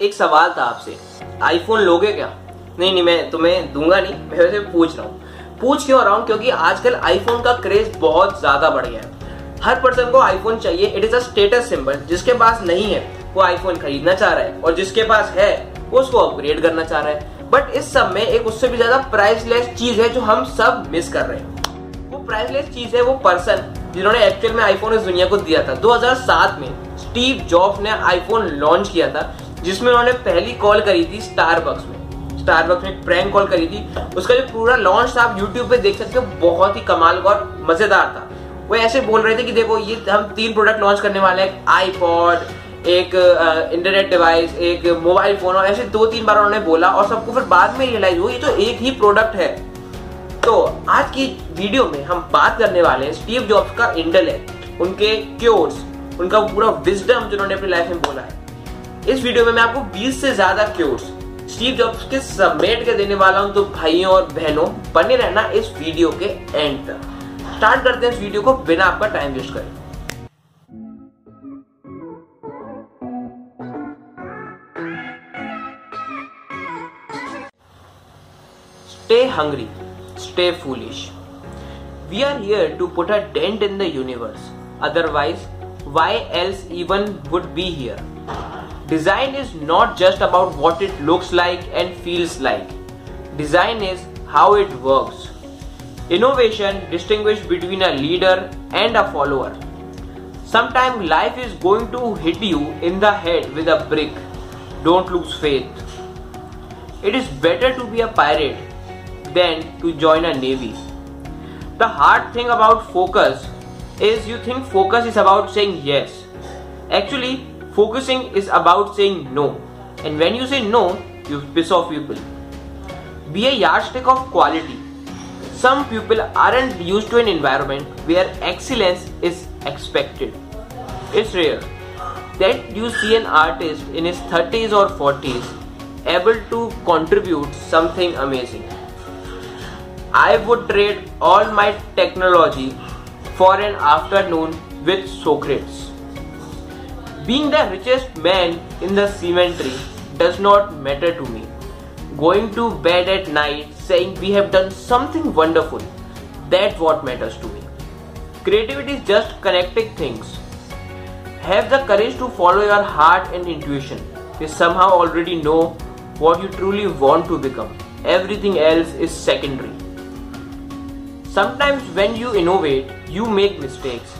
एक सवाल था आपसे। आईफोन लोगे क्या? नहीं नहीं, मैं तुम्हें दूँगा नहीं, मैं वैसे पूछ रहा हूँ। पूछ क्यों रहा हूँ? क्योंकि आजकल आईफोन का क्रेज बहुत ज़्यादा बढ़ गया है। हर पर्सन को आईफोन चाहिए। It is a status symbol जिसके पास नहीं है, वो आईफोन खरीदना चाह रहा है। और जिसके पास है, वो उसको अपग्रेड करना चाह रहा है। बट इस सब में एक उससे भी ज़्यादा प्राइसलेस चीज़ है जो हम सब मिस कर रहे हैं। वो प्राइसलेस चीज़ है वो पर्सन जिन्होंने एक्चुअल में आईफोन इस दुनिया को दिया था। 2007 में स्टीव जॉब्स ने आईफोन लॉन्च किया था। जिसमें उन्होंने पहली कॉल करी थी स्टारबक्स में। स्टारबक्स में प्रैंक कॉल करी थी। उसका जो पूरा लॉन्च था, आप यूट्यूब पे देख सकते हो, बहुत ही कमाल और मज़ेदार था। वो ऐसे बोल रहे थे कि देखो, ये हम तीन प्रोडक्ट लॉन्च करने वाले हैं आईपॉड एक इंटरनेट डिवाइस एक मोबाइल फ़ोन और ऐसे दो तीन बार उन्होंने बोला और सबको फिर बाद में रियलाइज़ हुआ, ये तो एक ही प्रोडक्ट है। तो आज की वीडियो में हम बात करने वाले हैं स्टीव जॉब्स का इंटेलेक्ट उनके क्योर्स उनका पूरा विजडम जो उन्होंने अपनी लाइफ में बोला है। इस वीडियो में मैं आपको 20 से ज़्यादा क्योर्स स्टीव जॉब्स के समेट के देने वाला हूँ तो भाइयों और बहनों बने रहना इस वीडियो के एंड तक स्टार्ट करते हैं इस वीडियो को बिना आपका टाइम वेस्ट करें Stay hungry, stay foolish. We are here to put a dent in the universe. Otherwise, why else even would be here? Design is not just about what it looks like and feels like. Design is how it works. Innovation distinguishes between a leader and a follower. Sometimes life is going to hit you in the head with a brick. Don't lose faith. It is better to be a pirate than to join a navy. The hard thing about focus is you think focus is about saying yes. Actually, focusing is about saying no. And when you say no, you piss off people. Be a yardstick of quality some people aren't used to an environment where excellence is expected. It's rare that you see an artist in his 30s or 40s able to contribute something amazing. I would trade all my technology for an afternoon with Socrates. Being the richest man in the cemetery does not matter to me. Going to bed at night saying we have done something wonderful. That's what matters to me. Creativity is just connecting things. Have the courage to follow your heart and intuition. You somehow already know what you truly want to become. Everything else is secondary. Sometimes when you innovate, you make mistakes.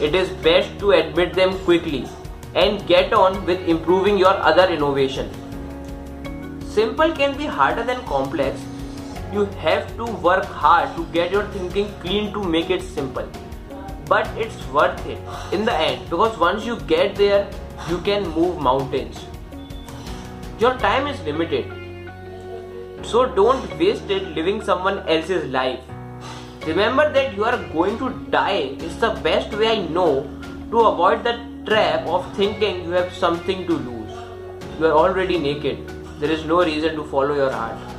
It is best to admit them quickly and get on with improving your other innovation. Simple can be harder than complex. You have to work hard to get your thinking clean to make it simple. But it's worth it in the end because once you get there you can move mountains. Your time is limited. So don't waste it living someone else's life. Remember that you are going to die. It's the best way i know to avoid the trap of thinking you have something to lose you are already naked there is no reason to follow your heart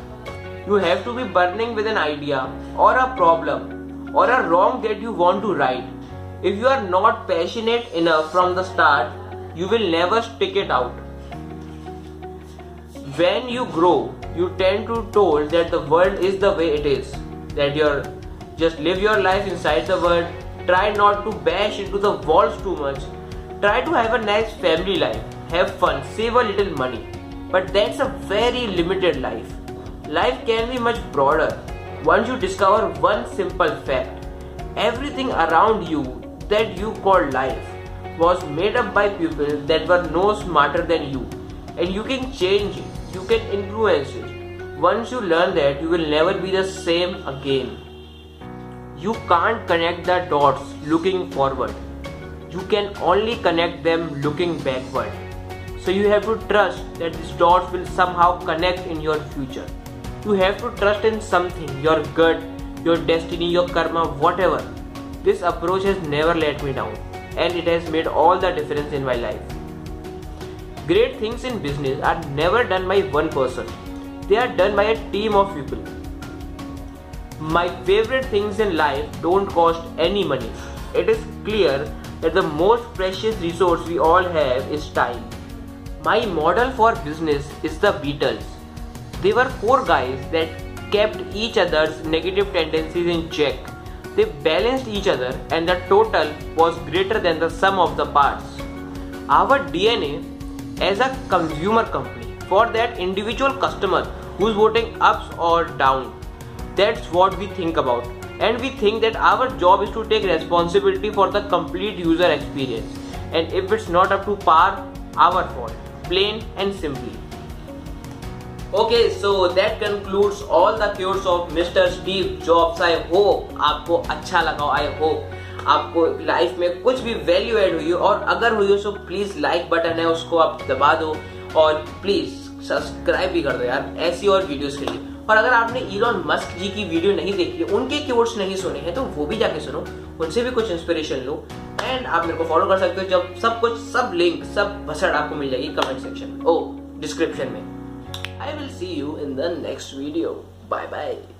you have to be burning with an idea or a problem or a wrong that you want to right. If you are not passionate enough from the start, you will never stick it out. When you grow, you tend to told that the world is the way it is. That you're just live your life inside the world. Try not to bash into the walls too much. Try to have a nice family life. Have fun. Save a little money. But that's a very limited life Life can be much broader once you discover one simple fact. Everything around you that you call life was made up by people that were no smarter than you. And you can change it, you can influence it. Once you learn that, you will never be the same again. You can't connect the dots looking forward. You can only connect them looking backward. So you have to trust that these dots will somehow connect in your future. You have to trust in something, your gut, your destiny, your karma, whatever. This approach has never let me down and it has made all the difference in my life. Great things in business are never done by one person, they are done by a team of people. My favorite things in life don't cost any money. It is clear that the most precious resource we all have is time. My model for business is the Beatles. They were four guys that kept each other's negative tendencies in check. They balanced each other, and the total was greater than the sum of the parts. Our DNA as a consumer company for that individual customer who's voting ups or down. That's what we think about. And we think that our job is to take responsibility for the complete user experience. And if it's not up to par, our fault. Plain and simply. Okay, so that concludes all the cures of Mr. Steve Jobs. I hope आपको अच्छा लगा I hope आपको life में कुछ भी value add हुई हो और अगर हुई हो तो प्लीज़ लाइक बटन है उसको आप दबा दो और प्लीज़ सब्सक्राइब भी कर दो यार ऐसी और वीडियोस के लिए और अगर आपने इलॉन मस्क जी की वीडियो नहीं देखी है उनके कीवर्ड्स नहीं सुने हैं तो वो भी जाके सुनो, उनसे भी कुछ इंस्पिरेशन लो एंड आप मेरे को फॉलो कर सकते हो, जब सब कुछ, सब लिंक सब भसड़ आपको मिल जाएगी कमेंट सेक्शन ओ डिस्क्रिप्शन में। I will see you in the next video bye bye.